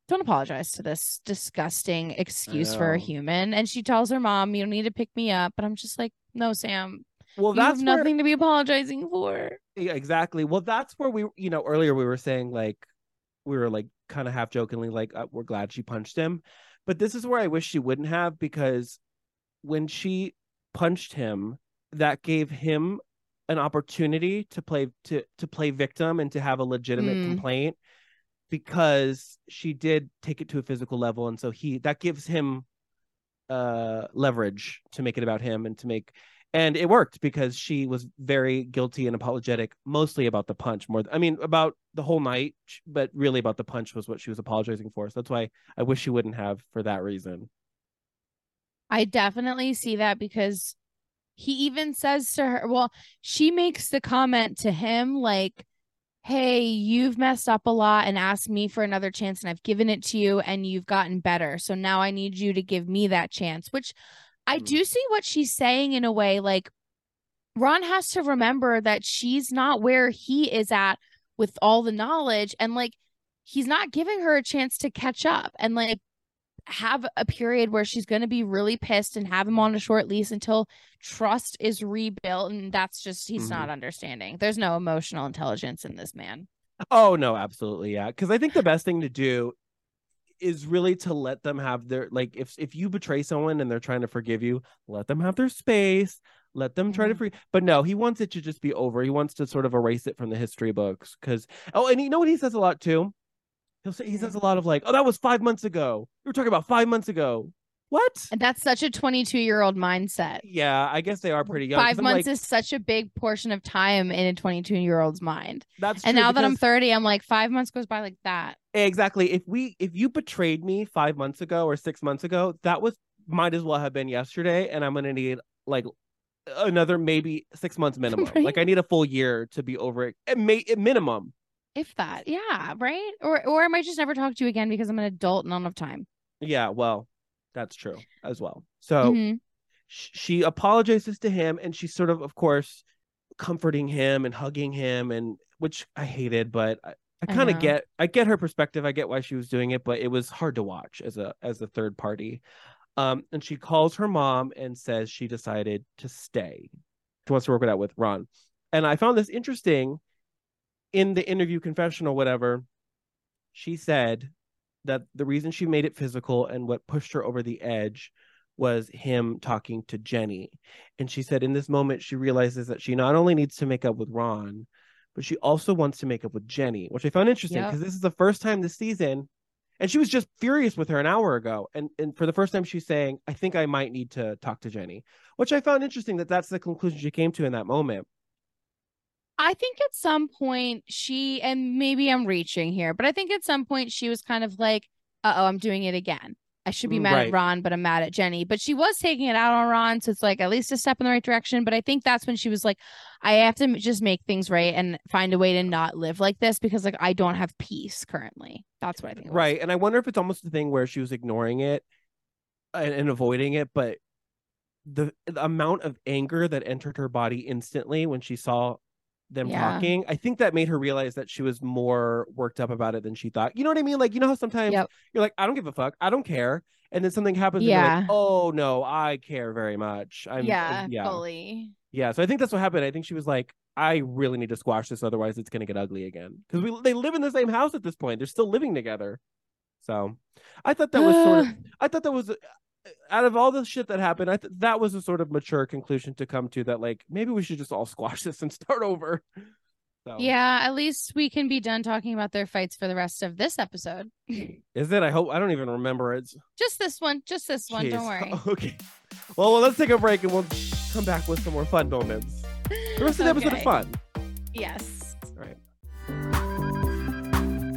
"Don't apologize to this disgusting excuse for a human." And she tells her mom, "You don't need to pick me up." But I'm just like, "No, Sam, well, you have that's where, nothing to be apologizing for." Yeah, exactly. Well, that's where we, you know, earlier we were saying like, we were like kind of half jokingly like, uh, we're glad she punched him, but this is where I wish she wouldn't have because when she punched him, that gave him an opportunity to play to to play victim and to have a legitimate Mm. complaint because she did take it to a physical level, and so he that gives him uh leverage to make it about him and to make and it worked because she was very guilty and apologetic mostly about the punch more i mean about the whole night but really about the punch was what she was apologizing for. So that's why i wish she wouldn't have for that reason. I definitely see that because he even says to her, well, she makes the comment to him like, Hey, you've messed up a lot and asked me for another chance, and I've given it to you, and you've gotten better. So now I need you to give me that chance, which I Mm. do see what she's saying in a way. Like, Ron has to remember that she's not where he is at with all the knowledge, and like, he's not giving her a chance to catch up. And like, have a period where she's going to be really pissed and have him on a short lease until trust is rebuilt and that's just he's Mhm. not understanding. There's no emotional intelligence in this man. Oh no absolutely yeah. Because i think the best thing to do is really to let them have their like if if you betray someone and they're trying to forgive you let them have their space let them try to Mhm. free but no he wants it to just be over. He wants to sort of erase it from the history books because oh and you know what he says a lot too he'll say he says a lot of like oh that was five months ago we were talking about five months ago What? And that's such a 22 year old mindset. Yeah, I guess they are pretty young. Five months like, is such a big portion of time in a 22 year old's mind. that's And now that I'm 30, I'm like, five months goes by like that. exactly if we if you betrayed me five months ago or six months ago, that was might as well have been yesterday, and I'm gonna need like another maybe six months minimum. Right. Like I need a full year to be over it. At, may, at minimum. If that. Yeah. Right. Or, or I might just never talk to you again because I'm an adult and I don't have time. Yeah, well, that's true as well. So Mhm. sh- she apologizes to him and she's sort of of course comforting him and hugging him and which i hated but i, I I kind of get i get her perspective i get why she was doing it but it was hard to watch as a as a third party um and she calls her mom and says she decided to stay she wants to work it out with ron and i found this interesting in the interview confessional whatever she said that the reason she made it physical and what pushed her over the edge was him talking to Jenni. And she said in this moment, she realizes that she not only needs to make up with Ron, but she also wants to make up with Jenni, which I found interesting Yep. because this is the first time this season. And she was just furious with her an hour ago. And, and for the first time, she's saying, I think I might need to talk to Jenni, which I found interesting that that's the conclusion she came to in that moment. I think at some point she, and maybe I'm reaching here, but I think at some point she was kind of like, uh oh, I'm doing it again. I should be Mm, mad right. at Ron, but I'm mad at Jenni. But she was taking it out on Ron. So it's like at least a step in the right direction. But I think that's when she was like, I have to just make things right and find a way to not live like this because like I don't have peace currently. That's what I think. Right. And I wonder if it's almost the thing where she was ignoring it and, and avoiding it, but the, the amount of anger that entered her body instantly when she saw them Yeah. talking, I think that made her realize that she was more worked up about it than she thought. You know what I mean? Like, you know how sometimes Yep. you're like, I don't give a fuck, I don't care. And then something happens and you're Yeah. like, oh no, I care very much. I'm yeah, yeah. fully. Yeah. So I think that's what happened. I think she was like, I really need to squash this, otherwise it's gonna get ugly again. Because we they live in the same house at this point. They're still living together. So I thought that was sort of I thought that was uh, out of all the shit that happened, I th- that was a sort of mature conclusion to come to that like maybe we should just all squash this and start over. So Yeah, at least we can be done talking about their fights for the rest of this episode. is it? I hope I don't even remember it. just this one, just this one. Don't worry. Okay. Well, well, let's take a break and we'll come back with some more fun moments. The rest of the episode Okay. is fun. Yes. All right.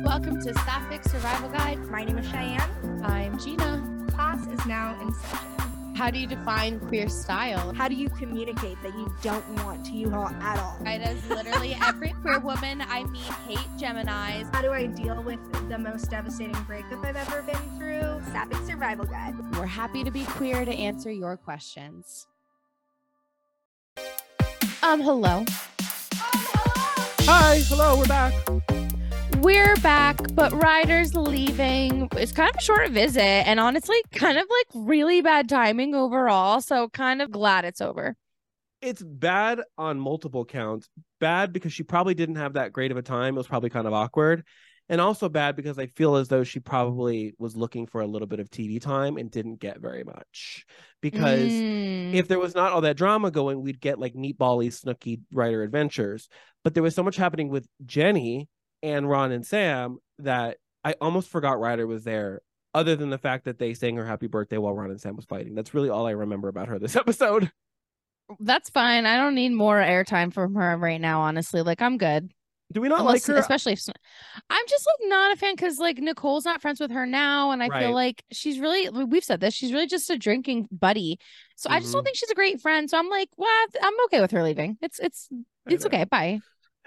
Welcome to Sapphic Survival Guide. My name is Cheyenne. I'm Gina. Class is now in session. How do you define queer style? How do you communicate that you don't want to U-Haul at all? Right, as literally every queer woman I meet hate Geminis. How do I deal with the most devastating breakup I've ever been through? Sapphic Survival Guide. We're happy to be queer to answer your questions. Um, hello. Hi, hello, we're back. We're back, but Ryder's leaving. It's kind of a short visit, and honestly, kind of like really bad timing overall. So, kind of glad it's over. It's bad on multiple counts. Bad because she probably didn't have that great of a time. It was probably kind of awkward. And also bad because I feel as though she probably was looking for a little bit of TV time and didn't get very much. Because Mm. if there was not all that drama going, we'd get like Meatbally, Snooki, Ryder Adventures. But there was so much happening with Jenni and Ron and Sam that I almost forgot Ryder was there, other than the fact that they sang her happy birthday while Ron and Sam was fighting. That's really all I remember about her this episode. that's fine. I don't need more airtime from her right now. Honestly, like I'm good. Do we not Unless, like her? especially if I'm just like not a fan because like Nicole's not friends with her now, and I Right. feel like she's really we've said this she's really just a drinking buddy. So I just don't Mhm. think she's a great friend. So I'm like, well, I'm okay with her leaving. It's it's it's okay. Bye.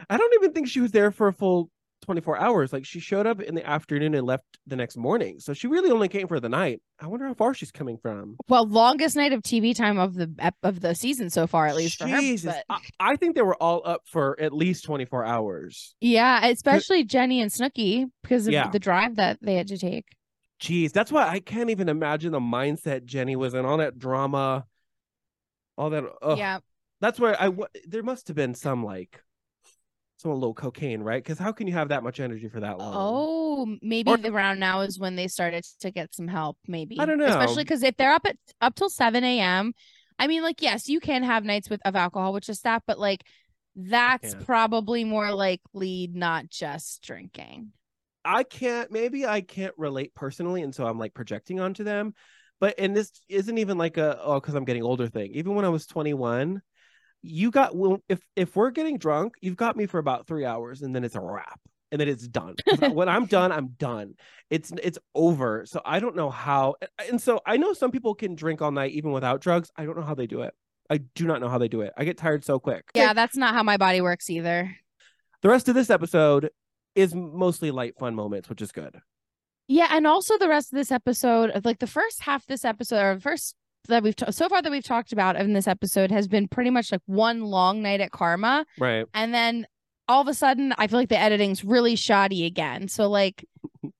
I don't even think she was there for a full 24 hours. Like she showed up in the afternoon and left the next morning. So she really only came for the night. I wonder how far she's coming from. Well, longest night of TV time of the of the season so far, at least for her. Jesus. But I, I think they were all up for at least 24 hours. yeah, especially Jenni and Snooki because of Yeah. the drive that they had to take. Jeez, that's why I can't even imagine the mindset Jenni was in, all that drama, all that. ugh. Yeah. That's where I, w- there must have been some like, some a little cocaine, right? Because how can you have that much energy for that long? Oh, maybe Or- the around now is when they started to get some help. Maybe I don't know. especially because if they're up at up till seven a.m. I mean, like yes, you can have nights with of alcohol, which is that, but like that's probably more likely not just drinking. I can't maybe I can't relate personally and so I'm like projecting onto them But and this isn't even like a oh because I'm getting older thing. Even when I was 21, you got well, if if we're getting drunk, you've got me for about three hours, and then it's a wrap, and then it's done. when I'm done, I'm done. It's it's over. So I don't know how. And so I know some people can drink all night even without drugs. I don't know how they do it. I do not know how they do it. I get tired so quick. Yeah, that's not how my body works either. The rest of this episode is mostly light fun moments, which is good. Yeah, and also the rest of this episode, of, like the first half of this episode, or the first that we've ta- so far that we've talked about in this episode has been pretty much like one long night at Karma, Right. and then all of a sudden, I feel like the editing's really shoddy again. So like.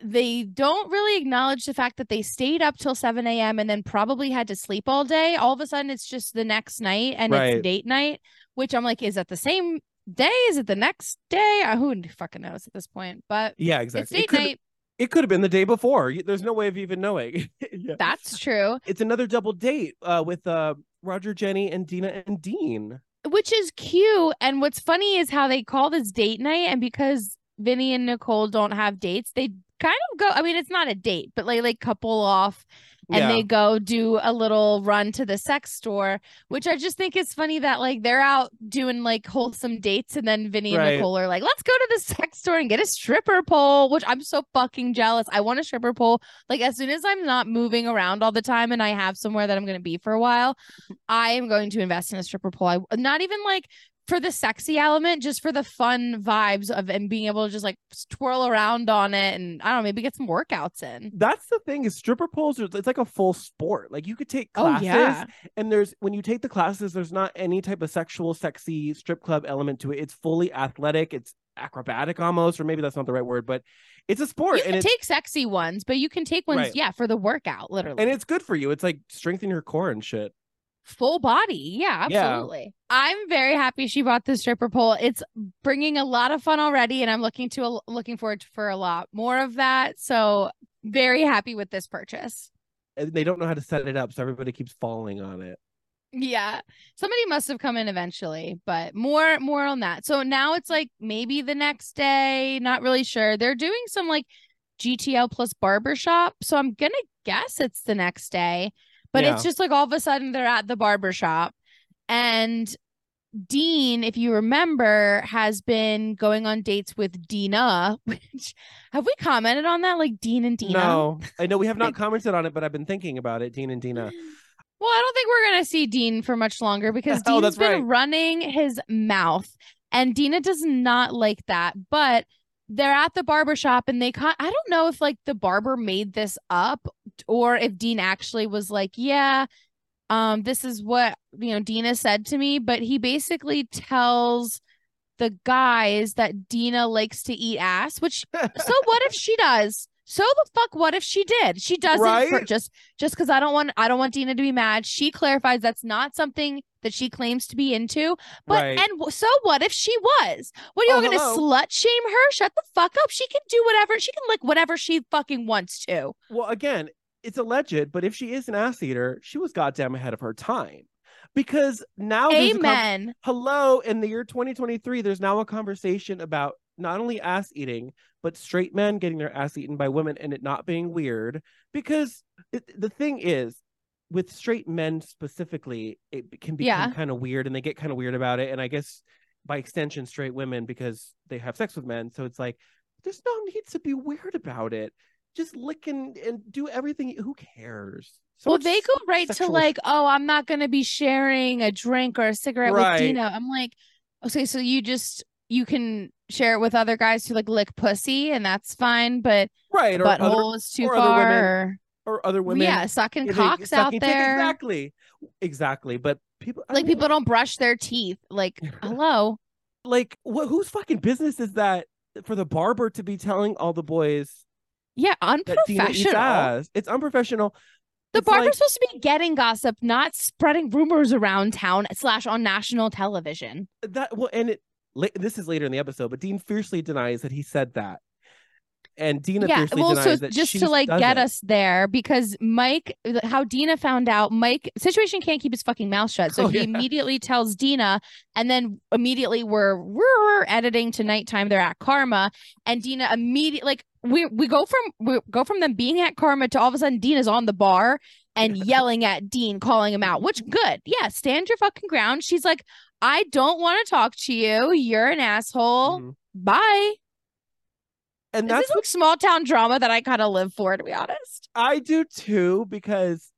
They don't really acknowledge the fact that they stayed up till 7 a.m. and then probably had to sleep all day. All of a sudden, it's just the next night and Right. it's date night, which I'm like, is that the same day? Is it the next day? Uh, Who fucking knows at this point? But Yeah, it's exactly. It date could, night. It could have been the day before. There's no way of even knowing. yeah. That's true. It's another double date uh, with uh, Roger, Jenni, and Deena and Dean. which is cute. And what's funny is how they call this date night, and because Vinny and Nicole don't have dates, they kind of go. I mean, it's not a date, but like, like couple off and yeah. they go do a little run to the sex store, which I just think is funny that like they're out doing like wholesome dates, and then Vinny and Right. Nicole are like, "Let's go to the sex store and get a stripper pole," which I'm so fucking jealous. I want a stripper pole. Like as soon as I'm not moving around all the time and I have somewhere that I'm going to be for a while, I am going to invest in a stripper pole. I not even like for the sexy element, just for the fun vibes of and being able to just like twirl around on it and I don't know, maybe get some workouts in. That's the thing is stripper poles. are- It's like a full sport. Like you could take Oh, classes, yeah. and there's when you take the classes, there's not any type of sexual, sexy strip club element to it. It's fully athletic. It's acrobatic almost, or maybe that's not the right word, but it's a sport, You can take sexy ones, but you can take ones, Right. yeah, for the workout, literally. and it's good for you. It's like strengthen your core and shit. Full body. Yeah, Yeah. absolutely. I'm very happy she bought the stripper pole. It's bringing a lot of fun already, and I'm looking to a, looking forward for a lot more of that. So very happy with this purchase. And they don't know how to set it up, so everybody keeps falling on it. Yeah. Somebody must have come in eventually, but more more on that. So now it's like maybe the next day, not really sure. They're doing some like GTL plus barbershop. So I'm gonna guess it's the next day. But Yeah. it's just like all of a sudden they're at the barbershop and Dean, if you remember, has been going on dates with Deena, which have we commented on that? Like Dean and Deena? No, I know we have not commented on it, but I've been thinking about it, Dean and Deena. Well, I don't think we're gonna see Dean for much longer because Oh, Dean's been right. running his mouth, and Deena does not like that. But they're at the barber shop, and they con- I don't know if like the barber made this up or if Dean actually was like, yeah, um, this is what you know Deena said to me. But he basically tells the guys that Deena likes to eat ass, which so what if she does? So the fuck what if she did? She doesn't for just just because I don't want I don't want Deena to be mad. She clarifies that's not something that she claims to be into. But Right. and so what if she was? What are you Oh, gonna hello. slut shame her? Shut the fuck up. She can do whatever she can lick whatever she fucking wants to. Well, again, it's alleged, but if she is an ass eater, she was goddamn ahead of her time. Because now there's a con- Amen. hello, in the year 2023, there's now a conversation about not only ass eating, but straight men getting their ass eaten by women and it not being weird. Because it, the thing is, with straight men specifically, it can become Yeah. kind of weird and they get kind of weird about it. And I guess by extension, straight women because they have sex with men. So it's like, there's no need to be weird about it. Just lick and, and do everything. Who cares? So well, they go right to like, oh, I'm not gonna be sharing a drink or a cigarette Right. with Deena. I'm like, okay, so you just you can share it with other guys who like lick pussy, and that's fine, but right or other, butthole is too or other far. women or- or other women. yeah, sucking Yeah, cocks out there. Exactly. Exactly. But people Like don't know, people don't brush their teeth. Like, hello. like what whose fucking business is that for the barber to be telling all the boys Yeah, that Deena eats unprofessional. It's unprofessional. The It's barber's like- supposed to be getting gossip, not spreading rumors around town slash on national television. that well and it this is later in the episode, but Dean fiercely denies that he said that. And Deena yeah, fiercely well, denies so that just to like get it. us there, because Mike, how Deena found out, Mike situation can't keep his fucking mouth shut, so Oh, he yeah. immediately tells Deena, and then immediately we're we're editing to nighttime. They're at Karma, and Deena immediately like we we go from we go from them being at Karma to all of a sudden Dean is on the bar and yelling at Dean, calling him out. Which good, yeah, stand your fucking ground. She's like, I don't want to talk to you. You're an asshole. Mhm. Bye. And This that's is like small town drama that I kind of live for, to be honest. I do too, because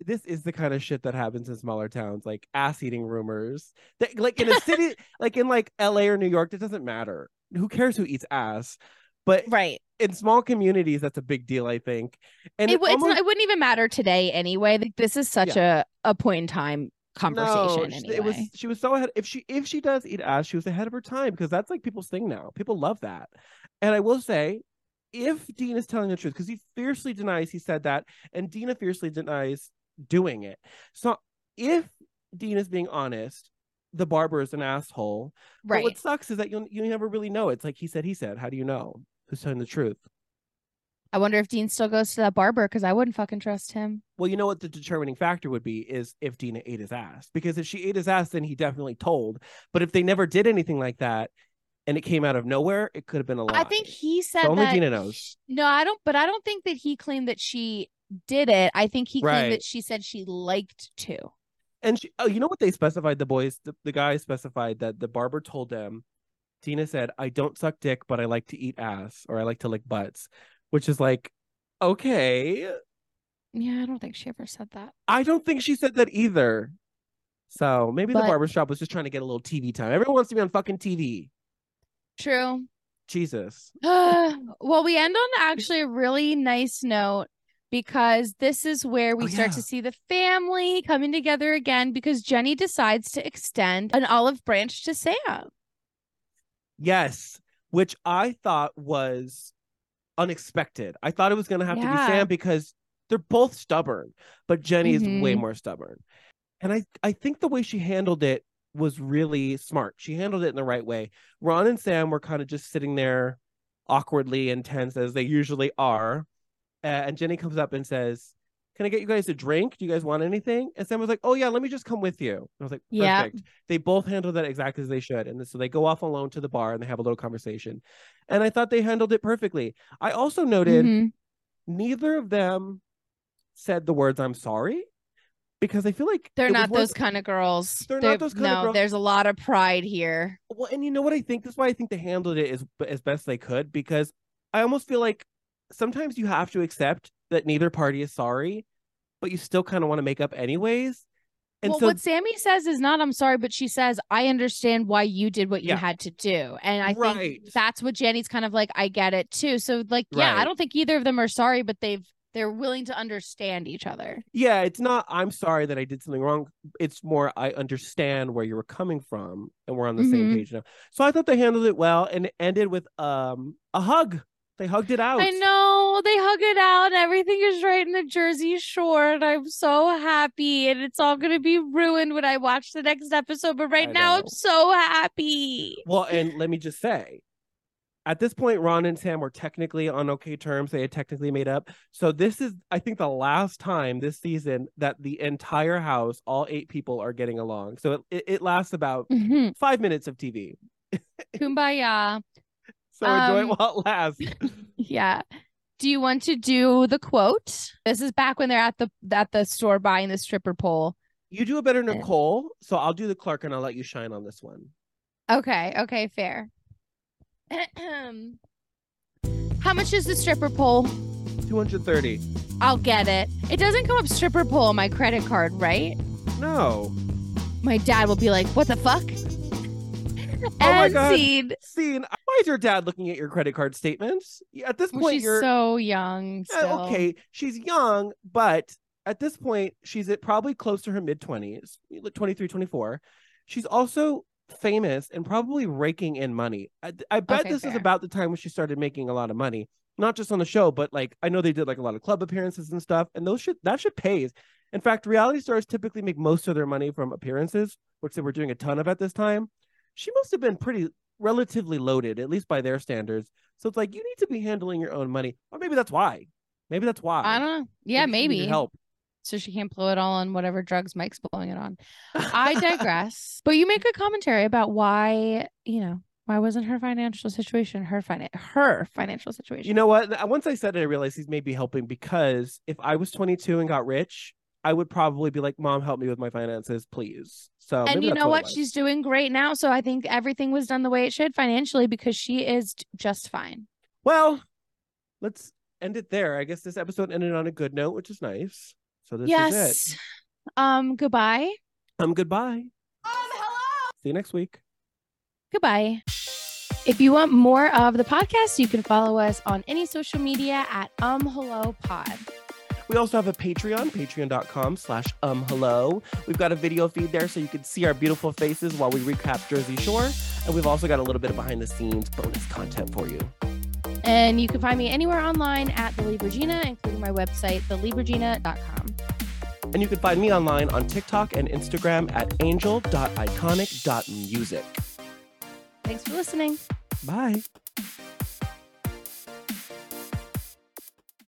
this is the kind of shit that happens in smaller towns, like ass eating rumors. That, like in a city, like in like LA or New York, it doesn't matter. Who cares who eats ass? But Right. in small communities, that's a big deal, I think. And it, it it's almost- not, it wouldn't even matter today anyway. Like, this is such a a point in time conversation. No, she- anyway. It was she was so ahead. If she if she does eat ass, she was ahead of her time because that's like people's thing now. People love that. And I will say, if Dean is telling the truth, because he fiercely denies he said that, and Deena fiercely denies doing it. So if Dean is being honest, the barber is an asshole. But right. what sucks is that you you never really know. It's like he said, he said. How do you know who's telling the truth? I wonder if Dean still goes to that barber because I wouldn't fucking trust him. Well, you know what the determining factor would be is if Deena ate his ass. Because if she ate his ass, then he definitely told. But if they never did anything like that and it came out of nowhere, it could have been a lie. I think he said only that Deena knows. No, I don't. But I don't think that he claimed that she did it. I think he claimed Right. that she said she liked to. and she, oh, you know what they specified? The boys, the, the guys specified that the barber told them. Deena said, "I don't suck dick, but I like to eat ass, or I like to lick butts," which is like, okay. Yeah, I don't think she ever said that. I don't think she said that either. So maybe the But- barber shop was just trying to get a little TV time. Everyone wants to be on fucking TV. True. Jesus. well, we end on actually a really nice note because this is where we Oh, start yeah. to see the family coming together again because Jenni decides to extend an olive branch to Sam. Yes, which I thought was unexpected. I thought it was going to have to be Sam because they're both stubborn, but Jenni is way Mhm. more stubborn. And I I think the way she handled it was really smart. She handled it in the right way. Ron and Sam were kind of just sitting there awkwardly and tense as they usually are. Uh, and Jenni comes up and says, "Can I get you guys a drink? Do you guys want anything?" And Sam was like, "Oh yeah, let me just come with you." And I was like, Yeah. "Perfect." They both handled that exactly as they should, and so they go off alone to the bar and they have a little conversation. And I thought they handled it perfectly. I also noted Mhm. neither of them said the words "I'm sorry" because I feel like They're not of those kind of girls. They're not those kind of no, girls. there's a lot of pride here. Well, and you know what I think? That's why I think they handled it as as best they could because I almost feel like sometimes you have to accept that neither party is sorry, but you still kind of want to make up anyways. And well, so what Sammi says is not I'm sorry, but she says I understand why you did what you Yeah. had to do. And I Right. think that's what Jenni's kind of like I get it too. So like yeah, I don't think either of them are sorry, but they've they're willing to understand each other. yeah, it's not I'm sorry that I did something wrong. It's more I understand where you were coming from and we're on the same Mhm. page now. So I thought they handled it well and it ended with um a hug. They hugged it out. I know they hug it out and everything is right in the Jersey Shore and I'm so happy and it's all gonna be ruined when I watch the next episode. But right I now know. I'm so happy. Well, and let me just say, at this point, Ron and Sam were technically on okay terms. They had technically made up. So this is, I think, the last time this season that the entire house, all eight people, are getting along. So it, it, lasts about Mhm. five minutes of TV. Kumbaya. So enjoy Um, it while it lasts. Yeah. Do you want to do the quote? This is back when they're at the at the store buying the stripper pole. You do a better Nicole, so I'll do the Clark and I'll let you shine on this one. Okay, okay, fair. How much is the stripper pole? 230. I'll get it. It doesn't come up stripper pole on my credit card, right? No. My dad will be like, "What the fuck?" Oh my God. scene. Scene. Why is your dad looking at your credit card statements? At this Well, point, she's you're so young. Uh, yeah, okay, she's young, but at this point, she's at probably close to her mid 20s, 23, 24. She's also famous and probably raking in money. I, I bet Okay, this is about the time when she started making a lot of money, not just on the show, but like I know they did like a lot of club appearances and stuff, and those should that should pays. In fact, reality stars typically make most of their money from appearances, which they were doing a ton of at this time. She must have been pretty relatively loaded, at least by their standards. So it's like you need to be handling your own money, or maybe that's why. Maybe that's why. I don't know. Yeah, she maybe. help. So she can't blow it all on whatever drugs Mike's blowing it on. I digress. but you make a commentary about why, you know, Why wasn't her financial situation her finan- her financial situation? You know what? Once I said it, I realized he's maybe helping because if I was 22 and got rich, I would probably be like, "Mom, help me with my finances, please." So and you know it what? She's doing great now. So I think everything was done the way it should financially because she is just fine. Well, let's end it there. I guess this episode ended on a good note, which is nice. So this is it. Um. Goodbye. Um, goodbye. Um, hello. See you next week. Goodbye. If you want more of the podcast, you can follow us on any social media at um hello pod. We also have a Patreon, patreon.com slash um hello. We've got a video feed there so you can see our beautiful faces while we recap Jersey Shore. And we've also got a little bit of behind the scenes bonus content for you. And you can find me anywhere online at the Libragina, including my website, thelibragina.com. And you can find me online on TikTok and Instagram at angel.iconic.music. Thanks for listening. Bye.